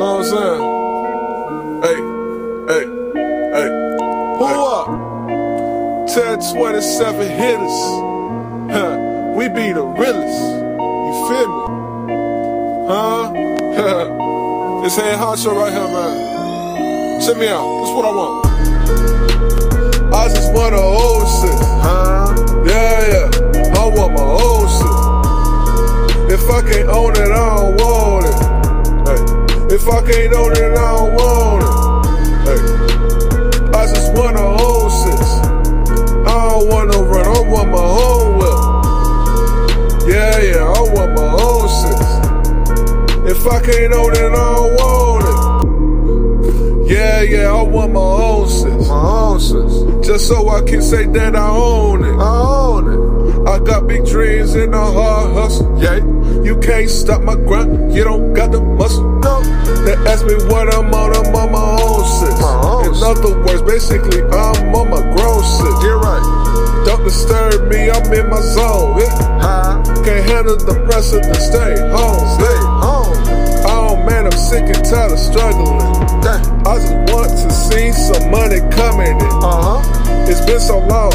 what I'm saying? Hey, hey, hey. Pull up. 10, 27 hitters. Huh. We be the realest. You feel me? Huh? this head honcho right here, man. Check me out. This what I want. I just want a old shit. Huh? Yeah, yeah. I want my old shit. If I can't own it, I I can't own it, I don't want it. Hey. I just want a old shit. I don't want no run. I want my own will. Yeah, yeah. I want my own shit. If I can't own it, I don't want it. Yeah, yeah. I want my own shit. My own sis. Just so I can say that I own it. I own it. I got big dreams and a hard hustle. Yeah. You can't stop my grind, you don't got the muscle. No. They ask me what I'm on, I'm on my own shit. My own In other words, basically, I'm on my grown shit. Get right. Don't disturb me, I'm in my zone. Yeah. Huh? Can't handle the pressure to stay home. Stay home. Oh man, I'm sick and tired of struggling. Dang. I just want to see some money coming in. Uh huh. It's been so long,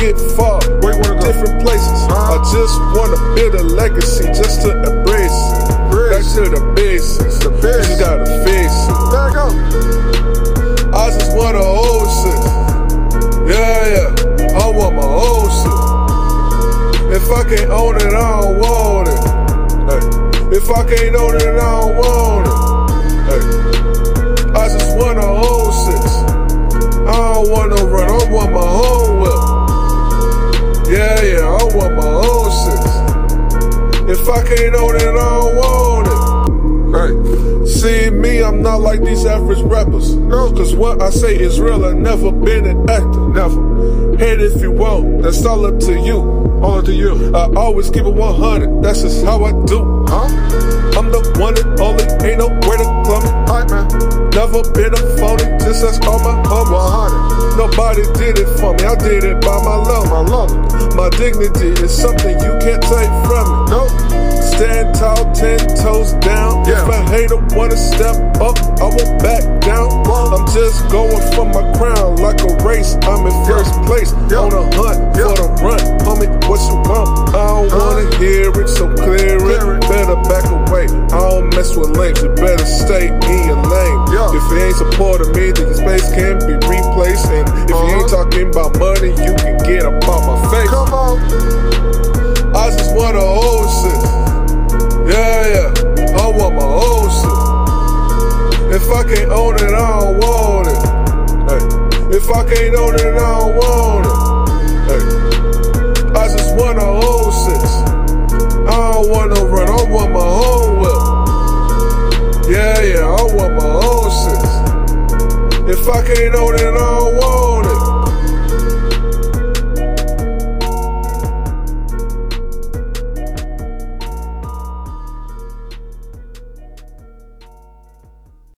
get far, you different places. I just wanna build a legacy just to embrace it. Back to the basics. The basics. just gotta face it. Back up. I just want a old shit. Yeah, yeah. I want my old shit. If I can't own it, I don't want it. Hey. If I can't own it, I don't If I it, I don't want it. Right. See me, I'm not like these average rappers. No, cause what I say is real. I never been an actor. Never. Hate if you won't, that's all up to you. On to you. I always keep it 100, that's just how I do. Huh? I'm the one and only, ain't nowhere to clump me. Hype man. Never been a phony, just as all my homies. 100. Nobody did it for me, I did it by my love. My love. My dignity is something you can't take from me. Nope. Ten toes down. Yeah. If a hater wanna step up, I won't back down. I'm just going for my crown like a race. I'm in first place on a hunt for the run. Homie, what you want? I don't wanna hear it, so clear it. Better back away. I don't mess with lames. You better stay in your lane. If you ain't supporting me, then your space can't be replaced. And if you ain't Uh-huh. talking about money, you If I can't own it, I don't want it. Hey. I just want a whole six. I don't want no run, I want my whole will. Yeah, yeah, I want my whole six. If I can't own it, I don't want